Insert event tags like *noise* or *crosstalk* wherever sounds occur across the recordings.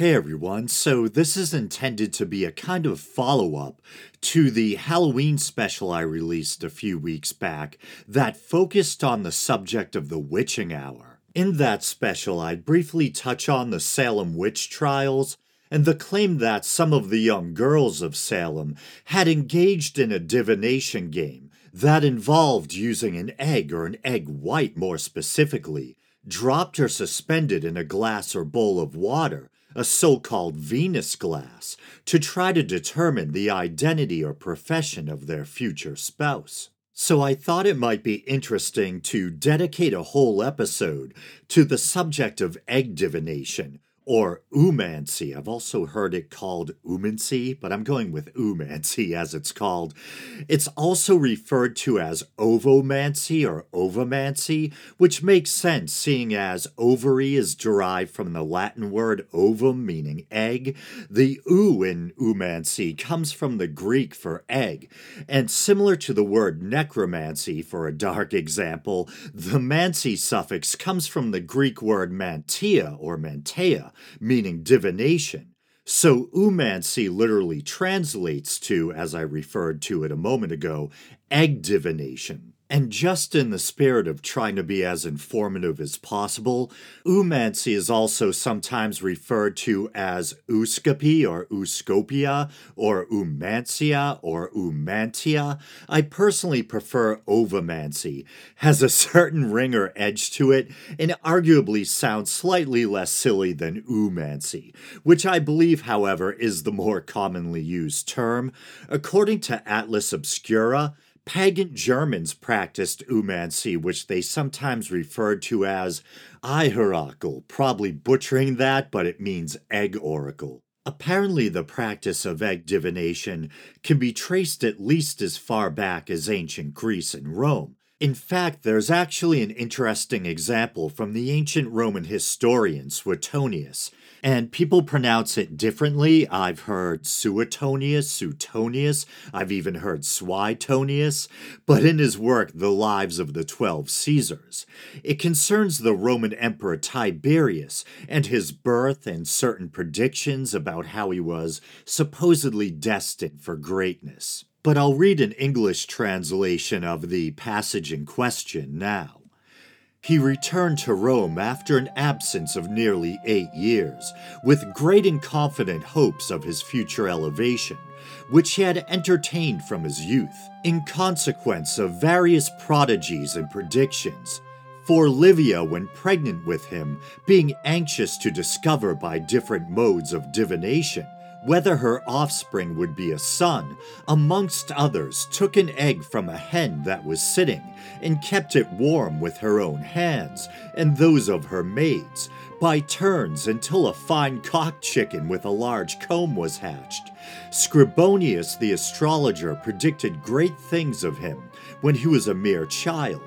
Hey everyone, so this is intended to be a kind of follow up to the Halloween special I released a few weeks back that focused on the subject of the witching hour. In that special, I'd briefly touch on the Salem witch trials and the claim that some of the young girls of Salem had engaged in a divination game that involved using an egg or an egg white more specifically, dropped or suspended in a glass or bowl of water a so called Venus glass, to try to determine the identity or profession of their future spouse. So I thought it might be interesting to dedicate a whole episode to the subject of egg divination, or oomancy. I've also heard it called oomancy, but I'm going with oomancy *laughs* as it's called. It's also referred to as ovomancy or ovomancy, which makes sense seeing as ovary is derived from the Latin word ovum, meaning egg. The oo in oomancy comes from the Greek for egg, and similar to the word necromancy for a dark example, the mancy suffix comes from the Greek word mantia or mantea, meaning divination. So oomancy literally translates to, as I referred to it a moment ago, egg divination. And just in the spirit of trying to be as informative as possible, oomancy is also sometimes referred to as ooscopy or ooscopia or oomancia or oomantia. I personally prefer ovomancy, has a certain ring or edge to it, and arguably sounds slightly less silly than oomancy, which I believe, however, is the more commonly used term. According to Atlas Obscura, Pagan Germans practiced oomancy, which they sometimes referred to as Eierorakel, probably butchering that, but it means egg oracle. Apparently, the practice of egg divination can be traced at least as far back as ancient Greece and Rome. In fact, there's actually an interesting example from the ancient Roman historian Suetonius, and people pronounce it differently. I've heard Suetonius, Suetonius, I've even heard Suetonius, but in his work, The Lives of the Twelve Caesars, it concerns the Roman Emperor Tiberius and his birth and certain predictions about how he was supposedly destined for greatness. But I'll read an English translation of the passage in question now. He returned to Rome after an absence of nearly eight years, with great and confident hopes of his future elevation, which he had entertained from his youth, in consequence of various prodigies and predictions. For Livia, when pregnant with him, being anxious to discover by different modes of divination whether her offspring would be a son, amongst others, took an egg from a hen that was sitting, and kept it warm with her own hands, and those of her maids, by turns until a fine cock chicken with a large comb was hatched. Scribonius the astrologer predicted great things of him when he was a mere child.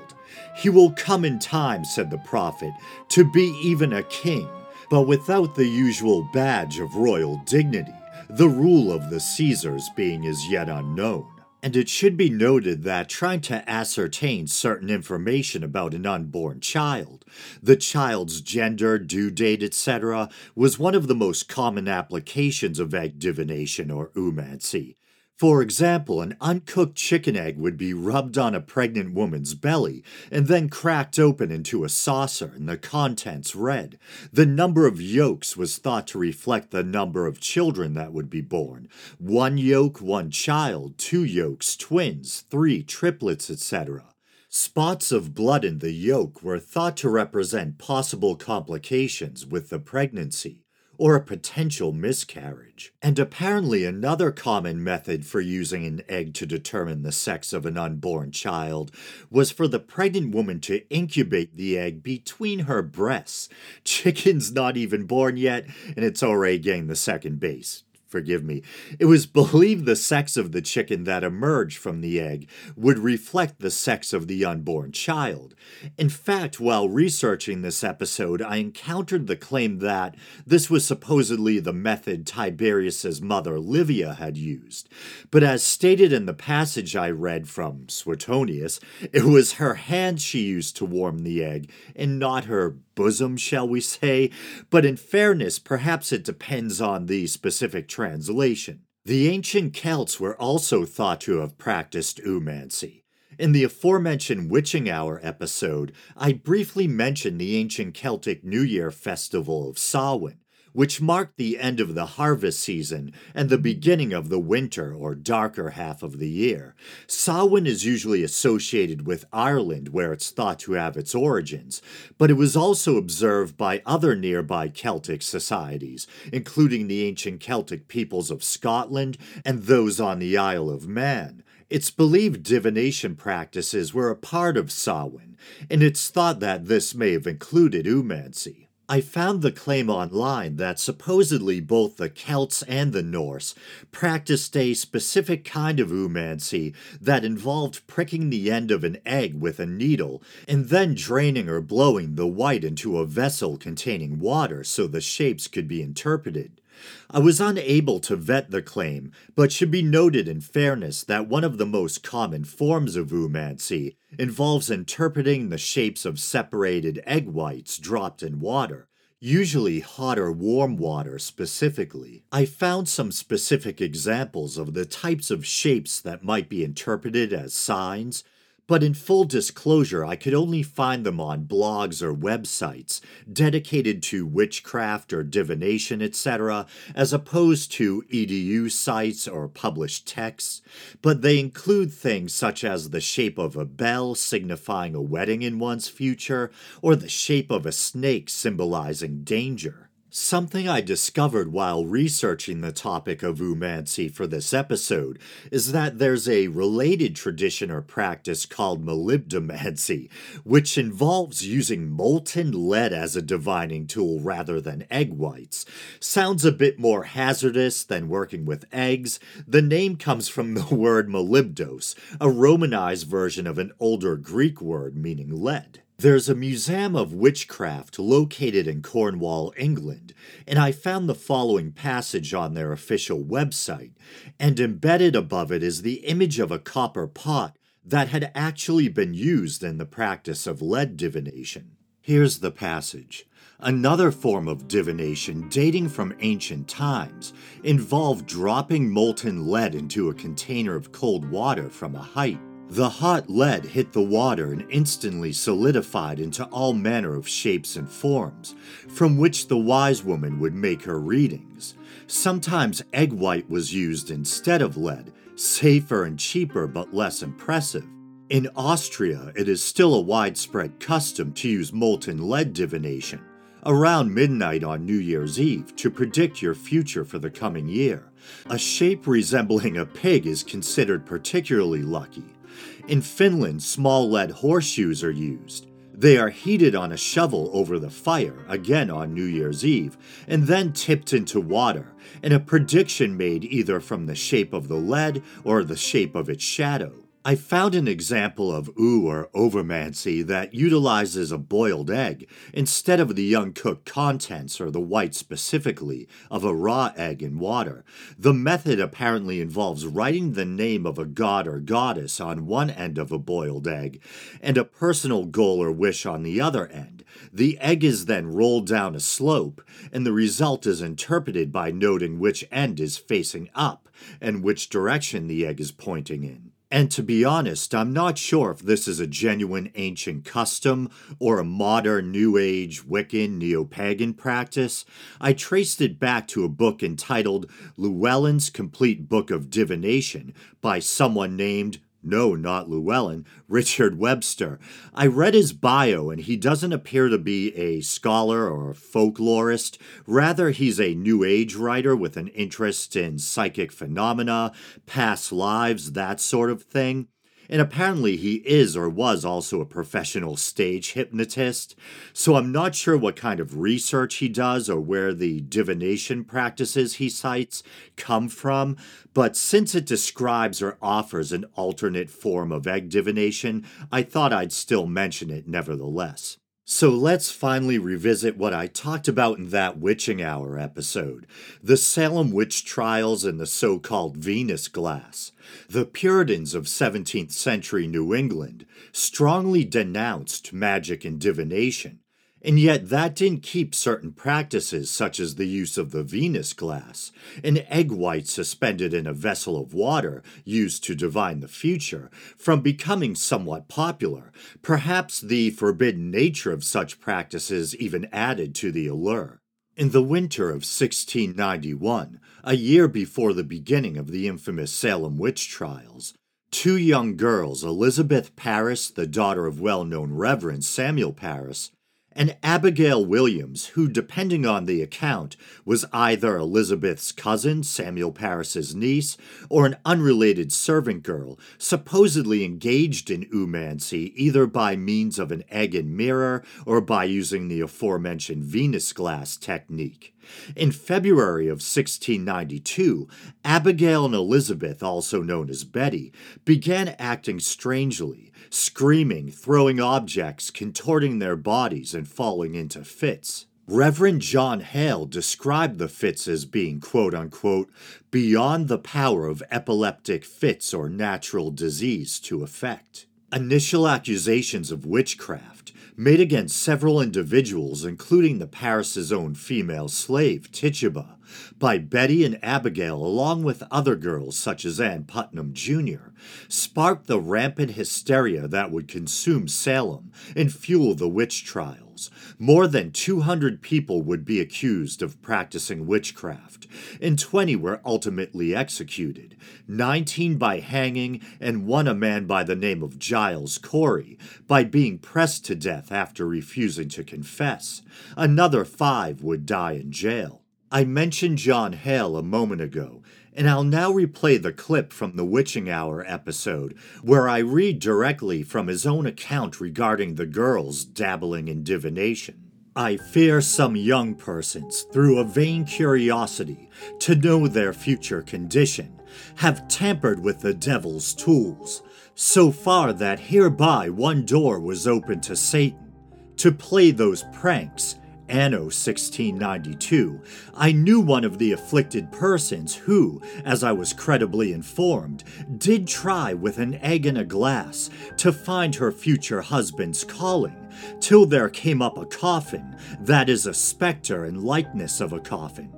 He will come in time, said the prophet, to be even a king, but without the usual badge of royal dignity the rule of the Caesars being as yet unknown. And it should be noted that trying to ascertain certain information about an unborn child, the child's gender, due date, etc., was one of the most common applications of egg divination or oomancy, for example, an uncooked chicken egg would be rubbed on a pregnant woman's belly and then cracked open into a saucer and the contents read. The number of yolks was thought to reflect the number of children that would be born. One yolk, one child, two yolks, twins, three triplets, etc. Spots of blood in the yolk were thought to represent possible complications with the pregnancy or a potential miscarriage. And apparently, another common method for using an egg to determine the sex of an unborn child was for the pregnant woman to incubate the egg between her breasts. Chicken's not even born yet, and it's already getting the second base forgive me, it was believed the sex of the chicken that emerged from the egg would reflect the sex of the unborn child. In fact, while researching this episode, I encountered the claim that this was supposedly the method Tiberius's mother Livia had used. But as stated in the passage I read from Suetonius, it was her hands she used to warm the egg and not her bosom, shall we say, but in fairness, perhaps it depends on the specific translation. The ancient Celts were also thought to have practiced oomancy. In the aforementioned Witching Hour episode, I briefly mentioned the ancient Celtic New Year festival of Samhain, which marked the end of the harvest season and the beginning of the winter or darker half of the year. Samhain is usually associated with Ireland, where it's thought to have its origins, but it was also observed by other nearby Celtic societies, including the ancient Celtic peoples of Scotland and those on the Isle of Man. It's believed divination practices were a part of Samhain, and it's thought that this may have included oomancy. I found the claim online that supposedly both the Celts and the Norse practiced a specific kind of oomancy that involved pricking the end of an egg with a needle and then draining or blowing the white into a vessel containing water so the shapes could be interpreted. I was unable to vet the claim, but should be noted in fairness that one of the most common forms of oomancy involves interpreting the shapes of separated egg whites dropped in water, usually hot or warm water specifically. I found some specific examples of the types of shapes that might be interpreted as signs, but in full disclosure, I could only find them on blogs or websites dedicated to witchcraft or divination, etc., as opposed to EDU sites or published texts. But they include things such as the shape of a bell signifying a wedding in one's future, or the shape of a snake symbolizing danger. Something I discovered while researching the topic of oomancy for this episode is that there's a related tradition or practice called molybdomancy, which involves using molten lead as a divining tool rather than egg whites. Sounds a bit more hazardous than working with eggs. The name comes from the *laughs* word molybdos, a Romanized version of an older Greek word meaning lead. There's a museum of witchcraft located in Cornwall, England, and I found the following passage on their official website, and embedded above it is the image of a copper pot that had actually been used in the practice of lead divination. Here's the passage. Another form of divination dating from ancient times involved dropping molten lead into a container of cold water from a height. The hot lead hit the water and instantly solidified into all manner of shapes and forms, from which the wise woman would make her readings. Sometimes egg white was used instead of lead, safer and cheaper but less impressive. In Austria, it is still a widespread custom to use molten lead divination around midnight on New Year's Eve to predict your future for the coming year. A shape resembling a pig is considered particularly lucky. In Finland, small lead horseshoes are used. They are heated on a shovel over the fire, again on New Year's Eve, and then tipped into water, and a prediction made either from the shape of the lead or the shape of its shadow. I found an example of oo or ovomancy that utilizes a boiled egg instead of the uncooked contents or the white specifically of a raw egg in water. The method apparently involves writing the name of a god or goddess on one end of a boiled egg and a personal goal or wish on the other end. The egg is then rolled down a slope, and the result is interpreted by noting which end is facing up and which direction the egg is pointing in. And to be honest, I'm not sure if this is a genuine ancient custom or a modern New Age Wiccan neo pagan practice. I traced it back to a book entitled Llewellyn's Complete Book of Divination by someone named no, not Llewellyn, Richard Webster. I read his bio, and he doesn't appear to be a scholar or a folklorist. Rather, he's a New Age writer with an interest in psychic phenomena, past lives, that sort of thing. And apparently, he is or was also a professional stage hypnotist. So I'm not sure what kind of research he does or where the divination practices he cites come from. But since it describes or offers an alternate form of egg divination, I thought I'd still mention it nevertheless. So let's finally revisit what I talked about in that Witching Hour episode the Salem witch trials and the so called Venus glass. The Puritans of 17th century New England strongly denounced magic and divination, And yet, that didn't keep certain practices, such as the use of the Venus glass, an egg white suspended in a vessel of water used to divine the future, from becoming somewhat popular. Perhaps the forbidden nature of such practices even added to the allure. In the winter of 1691, a year before the beginning of the infamous Salem witch trials, two young girls, Elizabeth Parris, the daughter of well known Reverend Samuel Parris, and Abigail Williams, who, depending on the account, was either Elizabeth's cousin, Samuel Parris's niece, or an unrelated servant girl, supposedly engaged in oomancy either by means of an egg and mirror or by using the aforementioned Venus glass technique. In February of 1692, Abigail and Elizabeth, also known as Betty, began acting strangely, screaming, throwing objects, contorting their bodies, and falling into fits. Reverend John Hale described the fits as being, quote unquote, beyond the power of epileptic fits or natural disease to effect. Initial accusations of witchcraft, made against several individuals, including the Parris's own female slave, Tituba, by Betty and Abigail, along with other girls such as Ann Putnam Jr., sparked the rampant hysteria that would consume Salem and fuel the witch trials. More than 200 people would be accused of practicing witchcraft, and 20 were ultimately executed 19 by hanging, and one a man by the name of Giles Corey, by being pressed to death after refusing to confess. Another five would die in jail. I mentioned John Hale a moment ago, and I'll now replay the clip from the Witching Hour episode, where I read directly from his own account regarding the girls dabbling in divination. I fear some young persons, through a vain curiosity to know their future condition, have tampered with the devil's tools, so far that hereby one door was opened to Satan, to play those pranks Anno 1692, I knew one of the afflicted persons who, as I was credibly informed, did try with an egg in a glass to find her future husband's calling, till there came up a coffin, that is a spectre and likeness of a coffin.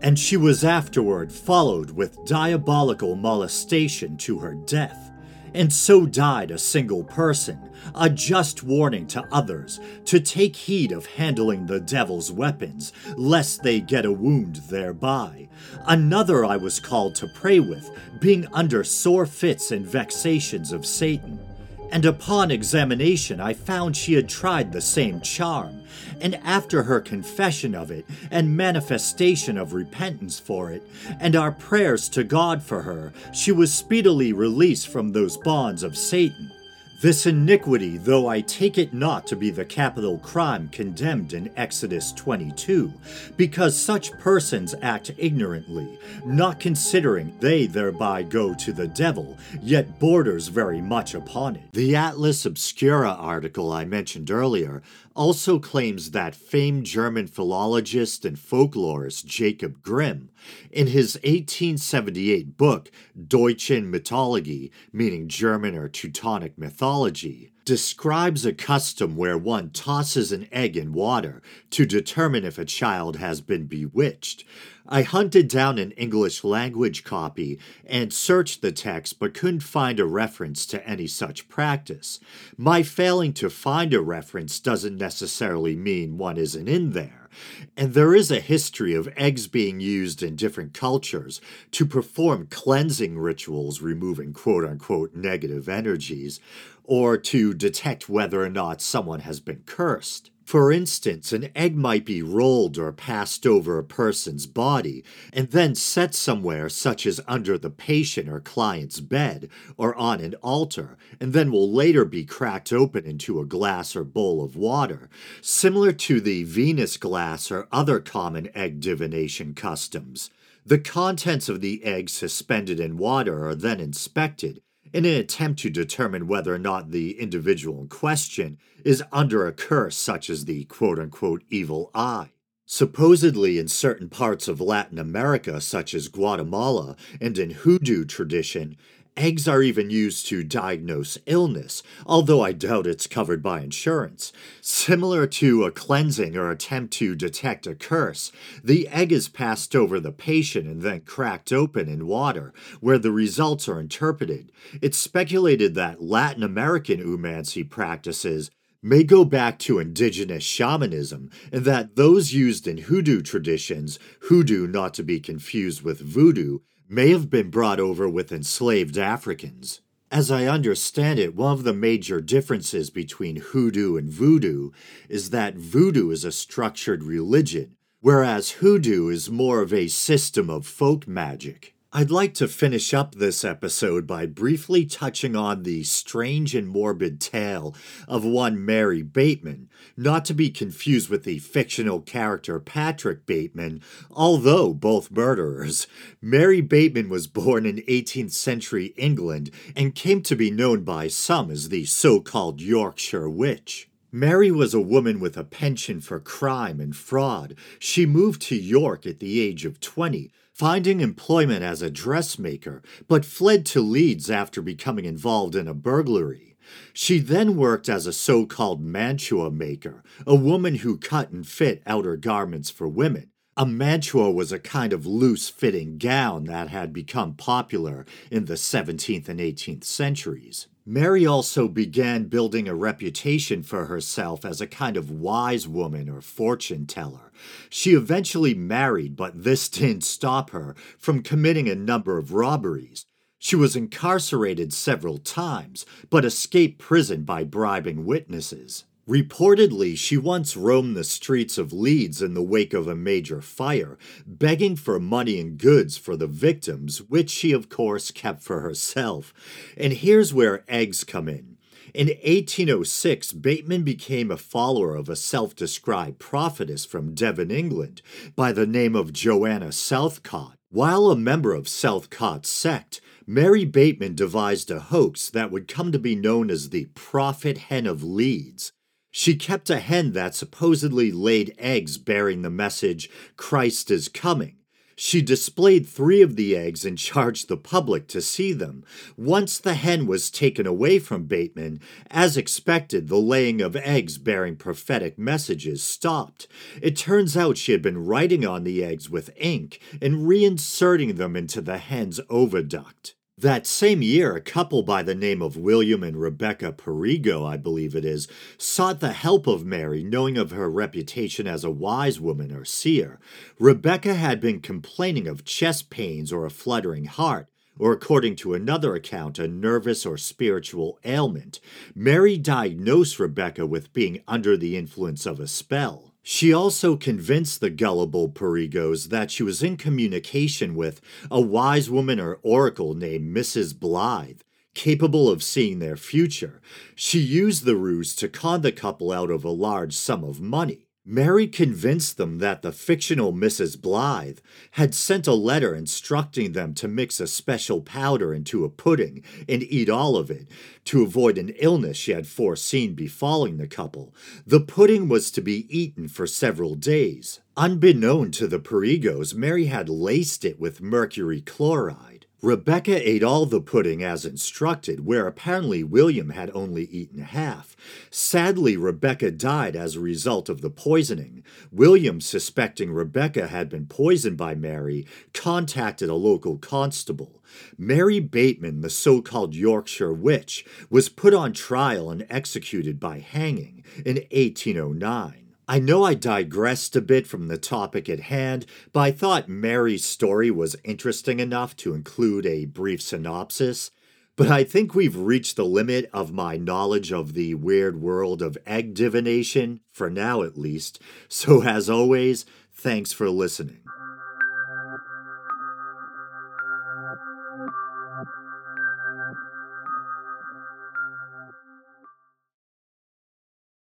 And she was afterward followed with diabolical molestation to her death and so died a single person, a just warning to others to take heed of handling the devil's weapons, lest they get a wound thereby. Another I was called to pray with, being under sore fits and vexations of Satan. And upon examination, I found she had tried the same charm, and after her confession of it, and manifestation of repentance for it, and our prayers to God for her, she was speedily released from those bonds of Satan. This iniquity, though I take it not to be the capital crime condemned in Exodus 22, because such persons act ignorantly, not considering they thereby go to the devil, yet borders very much upon it. The Atlas Obscura article I mentioned earlier also claims that famed German philologist and folklorist Jacob Grimm, in his 1878 book Deutschen Mythologie, meaning German or Teutonic mythology, describes a custom where one tosses an egg in water to determine if a child has been bewitched. I hunted down an English language copy and searched the text but couldn't find a reference to any such practice. My failing to find a reference doesn't necessarily mean one isn't in there. And there is a history of eggs being used in different cultures to perform cleansing rituals, removing quote unquote negative energies, or to detect whether or not someone has been cursed. For instance, an egg might be rolled or passed over a person's body and then set somewhere, such as under the patient or client's bed or on an altar, and then will later be cracked open into a glass or bowl of water, similar to the Venus glass or other common egg divination customs. The contents of the egg suspended in water are then inspected in an attempt to determine whether or not the individual in question is under a curse such as the quote unquote evil eye. Supposedly, in certain parts of Latin America, such as Guatemala, and in hoodoo tradition, Eggs are even used to diagnose illness, although I doubt it's covered by insurance. Similar to a cleansing or attempt to detect a curse, the egg is passed over the patient and then cracked open in water, where the results are interpreted. It's speculated that Latin American oomancy practices may go back to indigenous shamanism, and that those used in hoodoo traditions, hoodoo not to be confused with voodoo, may have been brought over with enslaved Africans. As I understand it, one of the major differences between hoodoo and voodoo is that voodoo is a structured religion, whereas hoodoo is more of a system of folk magic. I'd like to finish up this episode by briefly touching on the strange and morbid tale of one Mary Bateman, not to be confused with the fictional character Patrick Bateman, although both murderers. Mary Bateman was born in 18th century England and came to be known by some as the so called Yorkshire Witch. Mary was a woman with a penchant for crime and fraud. She moved to York at the age of 20 finding employment as a dressmaker, but fled to Leeds after becoming involved in a burglary. She then worked as a so called mantua maker, a woman who cut and fit outer garments for women. A mantua was a kind of loose fitting gown that had become popular in the 17th and 18th centuries. Mary also began building a reputation for herself as a kind of wise woman or fortune teller. She eventually married, but this *laughs* didn't stop her from committing a number of robberies. She was incarcerated several times, but escaped prison by bribing witnesses. Reportedly, she once roamed the streets of Leeds in the wake of a major fire, begging for money and goods for the victims, which she, of course, kept for herself. And here's where eggs come in. In 1806, Bateman became a follower of a self described prophetess from Devon, England, by the name of Joanna Southcott. While a member of Southcott's sect, Mary Bateman devised a hoax that would come to be known as the Prophet Hen of Leeds. She kept a hen that supposedly laid eggs bearing the message, Christ is coming. She displayed three of the eggs and charged the public to see them. Once the hen was taken away from Bateman, as expected, the laying of eggs bearing prophetic messages stopped. It turns out she had been writing on the eggs with ink and reinserting them into the hen's oviduct. That same year, a couple by the name of William and Rebecca Perigo, I believe it is, sought the help of Mary, knowing of her reputation as a wise woman or seer. Rebecca had been complaining of chest pains or a fluttering heart, or according to another account, a nervous or spiritual ailment. Mary diagnosed Rebecca with being under the influence of a spell. She also convinced the gullible Perigos that she was in communication with a wise woman or oracle named Mrs. Blythe, capable of seeing their future. She used the ruse to con the couple out of a large sum of money. Mary convinced them that the fictional Mrs. Blythe had sent a letter instructing them to mix a special powder into a pudding and eat all of it to avoid an illness she had foreseen befalling the couple. The pudding was to be eaten for several days. Unbeknown to the Perigos, Mary had laced it with mercury chloride. Rebecca ate all the pudding as instructed, where apparently William had only eaten half. Sadly, Rebecca died as a result of the poisoning. William, suspecting Rebecca had been poisoned by Mary, contacted a local constable. Mary Bateman, the so called Yorkshire witch, was put on trial and executed by hanging in 1809. I know I digressed a bit from the topic at hand, but I thought Mary's story was interesting enough to include a brief synopsis. But I think we've reached the limit of my knowledge of the weird world of egg divination, for now at least. So, as always, thanks for listening.